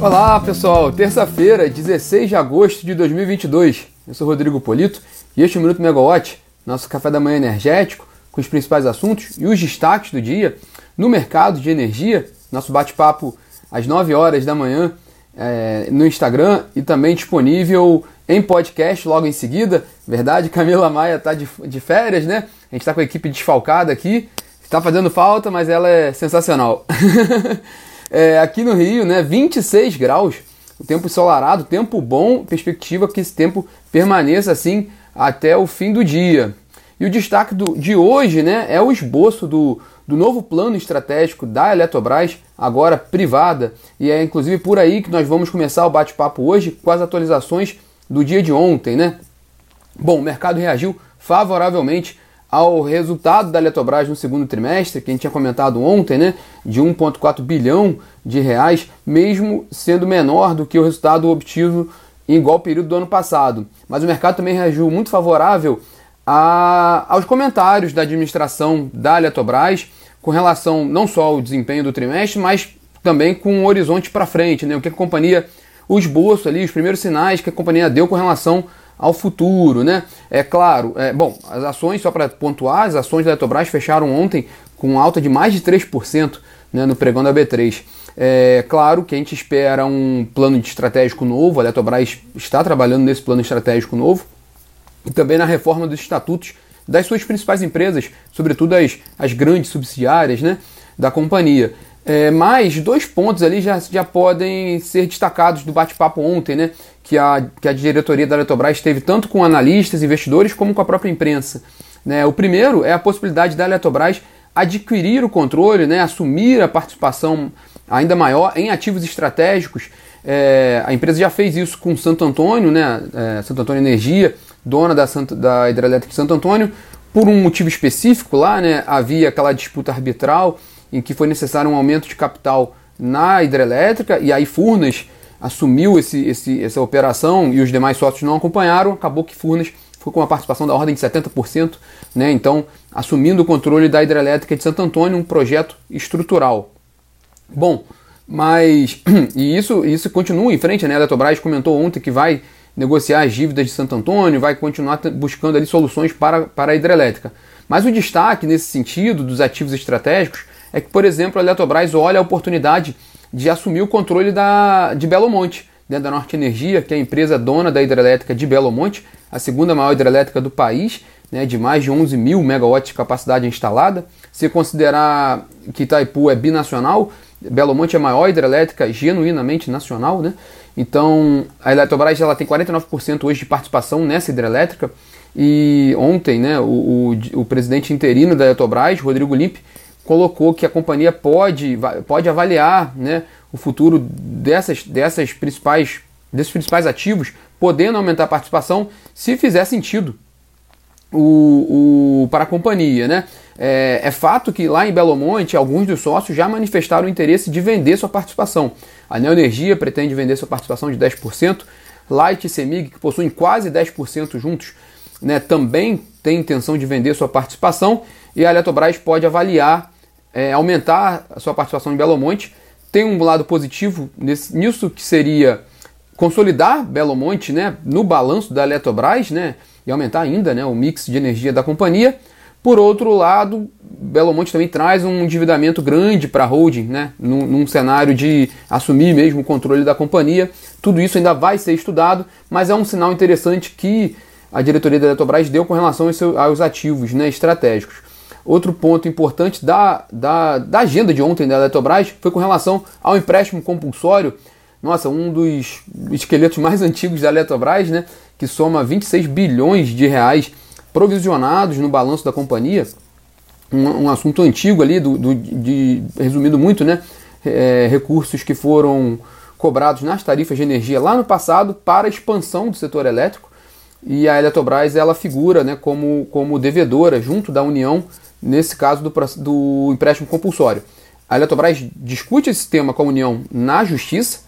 Olá pessoal, terça-feira, 16 de agosto de 2022. Eu sou Rodrigo Polito e este é o Minuto Megawatt, nosso café da manhã energético, com os principais assuntos e os destaques do dia no mercado de energia. Nosso bate-papo às 9 horas da manhã é, no Instagram e também disponível em podcast logo em seguida. Verdade, Camila Maia está de, de férias, né? A gente está com a equipe desfalcada aqui. Está fazendo falta, mas ela é sensacional. é, aqui no Rio, né? 26 graus, o tempo ensolarado, tempo bom, perspectiva que esse tempo permaneça assim até o fim do dia. E o destaque do, de hoje né, é o esboço do, do novo plano estratégico da Eletrobras, agora privada, e é inclusive por aí que nós vamos começar o bate-papo hoje com as atualizações do dia de ontem, né? Bom, o mercado reagiu favoravelmente ao resultado da Eletrobras no segundo trimestre, que a gente tinha comentado ontem, né, de 1,4 bilhão de reais, mesmo sendo menor do que o resultado obtido em igual período do ano passado. Mas o mercado também reagiu muito favorável a, aos comentários da administração da Eletrobras com relação não só ao desempenho do trimestre, mas também com um horizonte para frente, né, o que a companhia, o esboço ali, os primeiros sinais que a companhia deu com relação ao futuro, né? É claro, é, bom, as ações, só para pontuar, as ações da Eletrobras fecharam ontem com alta de mais de 3% né, no pregão da B3. É claro que a gente espera um plano estratégico novo, a Eletrobras está trabalhando nesse plano estratégico novo, e também na reforma dos estatutos das suas principais empresas, sobretudo as, as grandes subsidiárias né, da companhia. É, mas dois pontos ali já, já podem ser destacados do bate-papo ontem, né? Que a, que a diretoria da Eletrobras teve tanto com analistas, investidores, como com a própria imprensa. Né? O primeiro é a possibilidade da Eletrobras adquirir o controle, né? assumir a participação ainda maior em ativos estratégicos. É, a empresa já fez isso com Santo Antônio, né? É, Santo Antônio Energia, dona da, Santo, da Hidrelétrica de Santo Antônio, por um motivo específico lá, né? havia aquela disputa arbitral em que foi necessário um aumento de capital na hidrelétrica, e aí Furnas assumiu esse, esse, essa operação e os demais sócios não acompanharam, acabou que Furnas ficou com uma participação da ordem de 70%, né? então assumindo o controle da hidrelétrica de Santo Antônio, um projeto estrutural. Bom, mas e isso, isso continua em frente, né? A Eletrobras comentou ontem que vai negociar as dívidas de Santo Antônio, vai continuar buscando ali soluções para, para a hidrelétrica. Mas o destaque nesse sentido dos ativos estratégicos é que, por exemplo, a Eletrobras olha a oportunidade de assumir o controle da, de Belo Monte, dentro da Norte Energia, que é a empresa dona da hidrelétrica de Belo Monte, a segunda maior hidrelétrica do país, né, de mais de 11 mil megawatts de capacidade instalada. Se considerar que Itaipu é binacional, Belo Monte é a maior hidrelétrica genuinamente nacional, né? Então, a Eletrobras ela tem 49% hoje de participação nessa hidrelétrica. E ontem, né, o, o, o presidente interino da Eletrobras, Rodrigo Limpe, colocou que a companhia pode, pode avaliar né, o futuro dessas, dessas principais, desses principais ativos, podendo aumentar a participação se fizer sentido o, o, para a companhia. Né? É, é, fato que lá em Belo Monte, alguns dos sócios já manifestaram o interesse de vender sua participação. A Neoenergia pretende vender sua participação de 10%, Light e Semig, que possuem quase 10% juntos, né, também tem intenção de vender sua participação, e a Eletrobras pode avaliar é, aumentar a sua participação em Belo Monte. Tem um lado positivo nesse, nisso que seria consolidar Belo Monte né, no balanço da Eletrobras né, e aumentar ainda né, o mix de energia da companhia. Por outro lado, Belo Monte também traz um endividamento grande para a holding, né, num, num, cenário de assumir mesmo o controle da companhia. Tudo isso ainda vai ser estudado, mas é um sinal interessante que a diretoria da Eletrobras deu com relação aos, seus, aos ativos né, estratégicos. Outro ponto importante da, da, da agenda de ontem da Eletrobras foi com relação ao empréstimo compulsório. Nossa, um dos esqueletos mais antigos da Eletrobras, né, que soma 26 bilhões de reais provisionados no balanço da companhia. Um, um assunto antigo ali, do, do, de, resumindo muito, né, é, recursos que foram cobrados nas tarifas de energia lá no passado para a expansão do setor elétrico. E a Eletrobras ela figura né, como, como devedora junto da União nesse caso do, do empréstimo compulsório. A Eletrobras discute esse tema com a União na Justiça,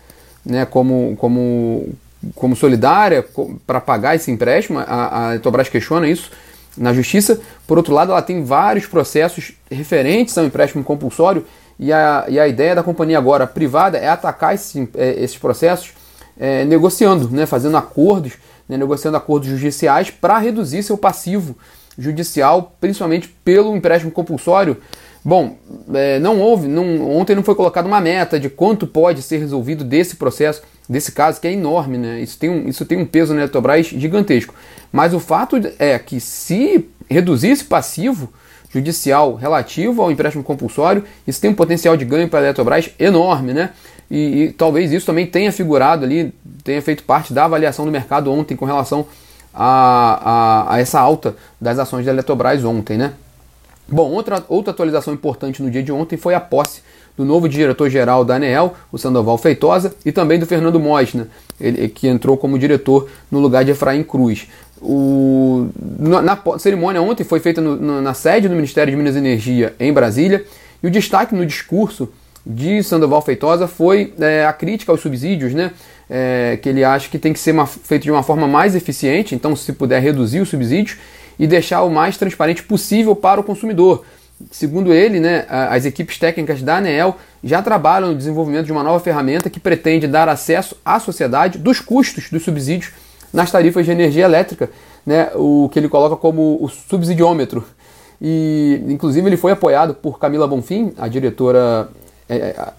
né, como, como, como solidária para pagar esse empréstimo. A, a Eletrobras questiona isso na Justiça. Por outro lado, ela tem vários processos referentes ao empréstimo compulsório e a, e a ideia da companhia agora privada é atacar esse, é, esses processos é, negociando, né, fazendo acordos, né, negociando acordos judiciais para reduzir seu passivo judicial, principalmente pelo empréstimo compulsório. Bom, é, não houve, não, ontem não foi colocada uma meta de quanto pode ser resolvido desse processo, desse caso, que é enorme, né? Isso tem um, isso tem um peso na Eletrobras gigantesco. Mas o fato é que se reduzir esse passivo judicial relativo ao empréstimo compulsório, isso tem um potencial de ganho para a Eletrobras enorme, né? E, e, talvez isso também tenha figurado ali, tenha feito parte da avaliação do mercado ontem com relação a, a, a essa alta das ações da Eletrobras ontem, né? Bom, outra, outra atualização importante no dia de ontem foi a posse do novo diretor-geral da ANEEL, o Sandoval Feitosa, e também do Fernando Mosna, ele, que entrou como diretor no lugar de Efraim Cruz. O, na, na cerimônia ontem foi feita no, na sede do Ministério de Minas e Energia, em Brasília, e o destaque no discurso de Sandoval Feitosa foi é, a crítica aos subsídios, né? É, que ele acha que tem que ser uma, feito de uma forma mais eficiente, então, se puder reduzir os subsídios e deixar o mais transparente possível para o consumidor. Segundo ele, né, as equipes técnicas da ANEEL já trabalham no desenvolvimento de uma nova ferramenta que pretende dar acesso à sociedade dos custos dos subsídios nas tarifas de energia elétrica, né, o que ele coloca como o subsidiômetro. E, inclusive, ele foi apoiado por Camila Bonfim, a diretora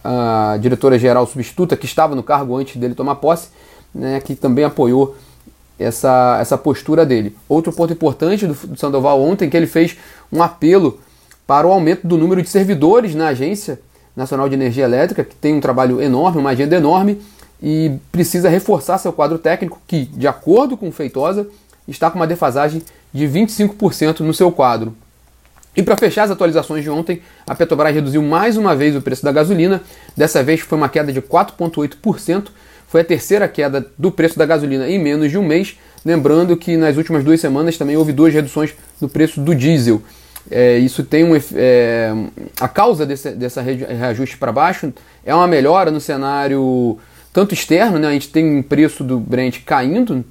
a, diretora geral substituta, que estava no cargo antes dele tomar posse, né, que também apoiou essa, essa postura dele. Outro ponto importante do, do Sandoval ontem que ele fez um apelo para o aumento do número de servidores na Agência Nacional de Energia Elétrica, que tem um trabalho enorme, uma agenda enorme, e precisa reforçar seu quadro técnico, que, de acordo com o Feitosa, está com uma defasagem de 25% no seu quadro. E para fechar as atualizações de ontem, a Petrobras reduziu mais uma vez o preço da gasolina. Dessa vez foi uma queda de 4,8%. Foi a terceira queda do preço da gasolina em menos de um mês. Lembrando que nas últimas duas semanas também houve duas reduções no preço do diesel. É, isso tem um é, a causa desse, dessa reajuste para baixo é uma melhora no cenário tanto externo, né? A gente tem um preço do Brent caindo,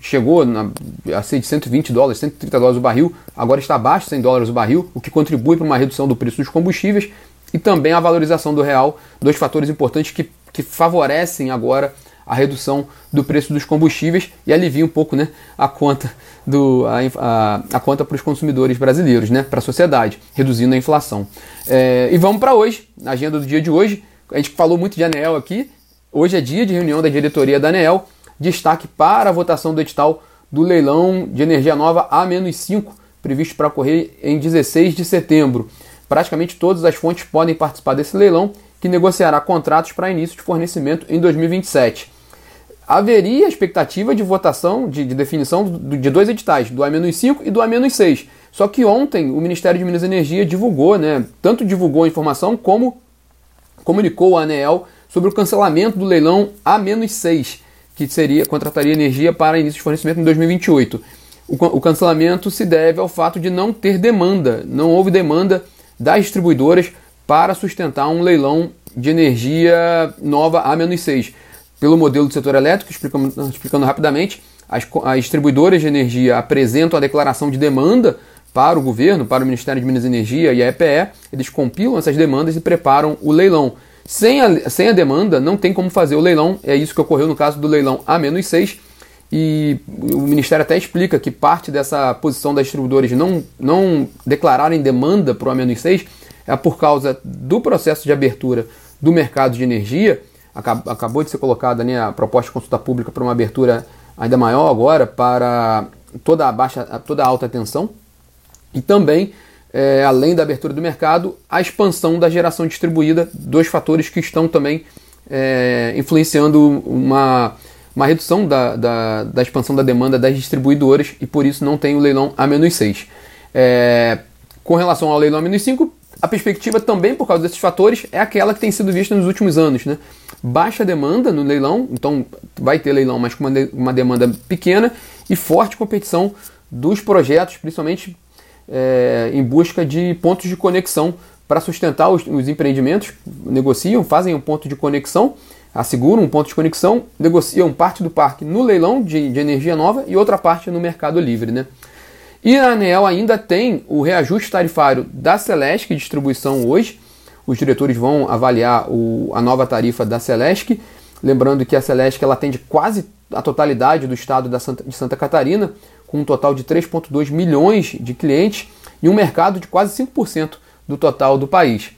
chegou na, a ser de 120 dólares, 130 dólares o barril, agora está abaixo de 100 dólares o barril, o que contribui para uma redução do preço dos combustíveis e também a valorização do real, dois fatores importantes que, que favorecem agora a redução do preço dos combustíveis e alivia um pouco né, a conta do a, a, a conta para os consumidores brasileiros, né, para a sociedade, reduzindo a inflação. É, e vamos para hoje, na agenda do dia de hoje. A gente falou muito de ANEL aqui. Hoje é dia de reunião da diretoria da ANEL destaque para a votação do edital do leilão de energia nova A-5, previsto para ocorrer em 16 de setembro. Praticamente todas as fontes podem participar desse leilão, que negociará contratos para início de fornecimento em 2027. Haveria expectativa de votação, de, de definição de dois editais, do A-5 e do A-6. Só que ontem o Ministério de Minas e Energia divulgou, né, tanto divulgou a informação como comunicou a ANEEL sobre o cancelamento do leilão A-6 que seria contrataria energia para início de fornecimento em 2028. O, o cancelamento se deve ao fato de não ter demanda, não houve demanda das distribuidoras para sustentar um leilão de energia nova A-6. Pelo modelo do setor elétrico, explicando, explicando rapidamente, as, as distribuidoras de energia apresentam a declaração de demanda para o governo, para o Ministério de Minas e Energia e a EPE, eles compilam essas demandas e preparam o leilão. Sem a, sem a demanda, não tem como fazer o leilão. É isso que ocorreu no caso do leilão A-6. E o Ministério até explica que parte dessa posição das distribuidoras não, não declararem demanda para o A-6 é por causa do processo de abertura do mercado de energia. Acabou de ser colocada né, a proposta de consulta pública para uma abertura ainda maior agora para toda a baixa, toda a alta tensão. E também é, além da abertura do mercado, a expansão da geração distribuída, dois fatores que estão também é, influenciando uma, uma redução da, da, da, expansão da demanda das distribuidoras e por isso não tem o leilão A-6. É, com relação ao leilão A-5, a perspectiva também por causa desses fatores é aquela que tem sido vista nos últimos anos. Né? Baixa demanda no leilão, então vai ter leilão, mas com uma, de, uma demanda pequena e forte competição dos projetos, principalmente é, em busca de pontos de conexão para sustentar os, os, empreendimentos, negociam, fazem um ponto de conexão, asseguram um ponto de conexão, negociam parte do parque no leilão de, de energia nova e outra parte no mercado livre. Né? E a ANEEL ainda tem o reajuste tarifário da Celesc Distribuição hoje, os diretores vão avaliar o, a nova tarifa da Celesc. Lembrando que a Celesc ela atende quase a totalidade do estado da Santa, de Santa Catarina, com um total de 3,2 milhões de clientes e um mercado de quase 5% do total do país.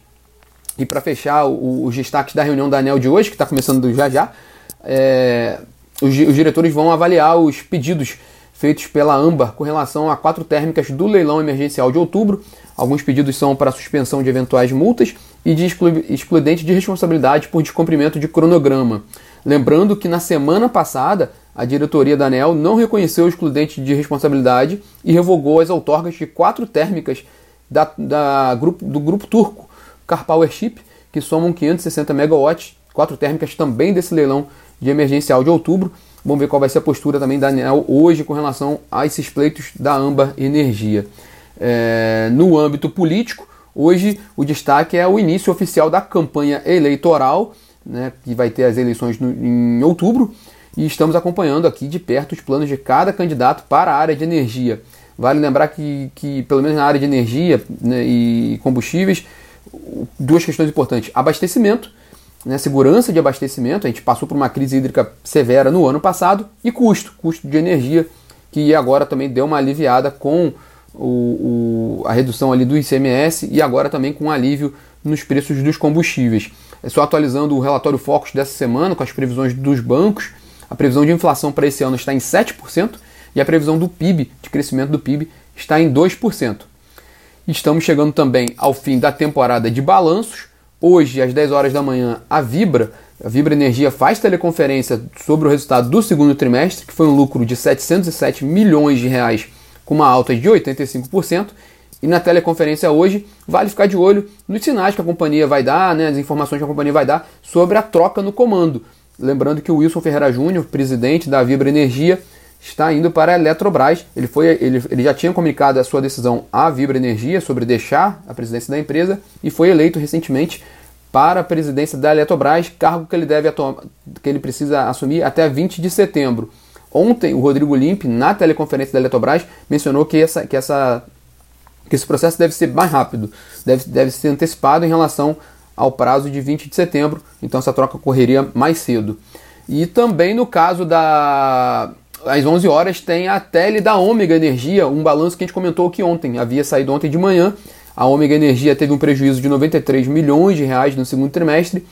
E para fechar o, os destaques da reunião da ANEL de hoje, que está começando já já, é, os, os diretores vão avaliar os pedidos feitos pela AMBA com relação a quatro térmicas do leilão emergencial de outubro. Alguns pedidos são para suspensão de eventuais multas e de exclu excludente de responsabilidade por descumprimento de cronograma. Lembrando que na semana passada a diretoria da ANEL não reconheceu o excludente de responsabilidade e revogou as outorgas de quatro térmicas da, da do grupo turco Car Powership, que somam 560 megawatts, quatro térmicas também desse leilão de emergencial de outubro. Vamos ver qual vai ser a postura também da ANEL hoje com relação a esses pleitos da Amba Energia. É, no âmbito político, hoje o destaque é o início oficial da campanha eleitoral, né, que vai ter as eleições no, em outubro, e estamos acompanhando aqui de perto os planos de cada candidato para a área de energia. Vale lembrar que, que pelo menos na área de energia né, e combustíveis, duas questões importantes: abastecimento né, segurança de abastecimento, a gente passou por uma crise hídrica severa no ano passado, e custo, custo de energia, que agora também deu uma aliviada com o, o, a redução ali do ICMS e agora também com um alívio nos preços dos combustíveis. É só atualizando o relatório Focus dessa semana com as previsões dos bancos, a previsão de inflação para esse ano está em 7% e a previsão do PIB, de crescimento do PIB, está em 2%. Estamos chegando também ao fim da temporada de balanços, Hoje, às 10 horas da manhã, a Vibra, a Vibra Energia faz teleconferência sobre o resultado do segundo trimestre, que foi um lucro de 707 milhões de reais, com uma alta de 85%. E na teleconferência hoje, vale ficar de olho nos sinais que a companhia vai dar, né, as informações que a companhia vai dar sobre a troca no comando. Lembrando que o Wilson Ferreira Júnior, presidente da Vibra Energia, está indo para a Eletrobras. Ele, foi, ele, ele já tinha comunicado a sua decisão à Vibra Energia sobre deixar a presidência da empresa e foi eleito recentemente para a presidência da Eletrobras, cargo que ele deve que ele precisa assumir até 20 de setembro. Ontem, o Rodrigo Limpe, na teleconferência da Eletrobras, mencionou que, essa, que, essa, que esse processo deve ser mais rápido, deve, deve ser antecipado em relação ao prazo de 20 de setembro, então essa troca ocorreria mais cedo. E também no caso da, às 11 horas tem a tele da Ômega Energia, um balanço que a gente comentou aqui ontem, havia saído ontem de manhã. A Ômega Energia teve um prejuízo de 93 milhões de reais no segundo trimestre,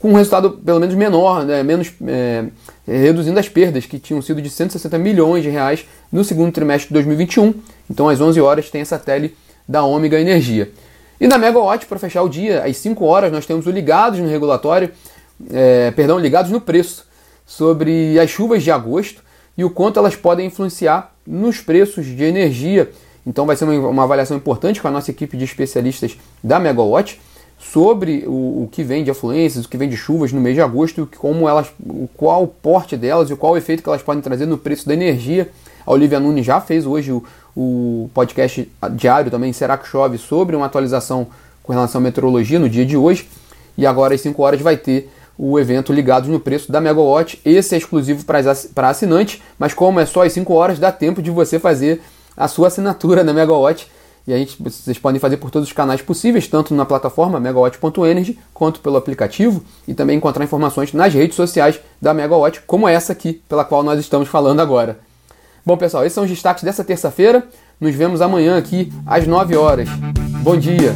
com um resultado pelo menos menor, né, menos é, reduzindo as perdas que tinham sido de 160 milhões de reais no segundo trimestre de 2021. Então, às 11 horas tem essa tele da Ômega Energia. E na Megawatt, para fechar o dia, às 5 horas, nós temos o ligados no regulatório, é, perdão, ligados no preço, sobre as chuvas de agosto e o quanto elas podem influenciar nos preços de energia. Então vai ser uma, uma avaliação importante com a nossa equipe de especialistas da Megawatt sobre o, o, que vem de afluências, o que vem de chuvas no mês de agosto, como elas, qual o porte delas e qual o efeito que elas podem trazer no preço da energia. A Olivia Nunes já fez hoje o, o podcast diário também, Será que Chove, sobre uma atualização com relação à meteorologia no dia de hoje. E agora às 5 horas vai ter o evento Ligados no Preço da Megawatt. Esse é exclusivo para assinante, mas como é só às 5 horas, dá tempo de você fazer a sua assinatura na Megawatt. E a gente, vocês podem fazer por todos os canais possíveis, tanto na plataforma megawatt.energy, quanto pelo aplicativo, e também encontrar informações nas redes sociais da Megawatt, como essa aqui, pela qual nós estamos falando agora. Bom, pessoal, esses são os destaques dessa terça-feira. Nos vemos amanhã aqui às 9 horas. Bom dia!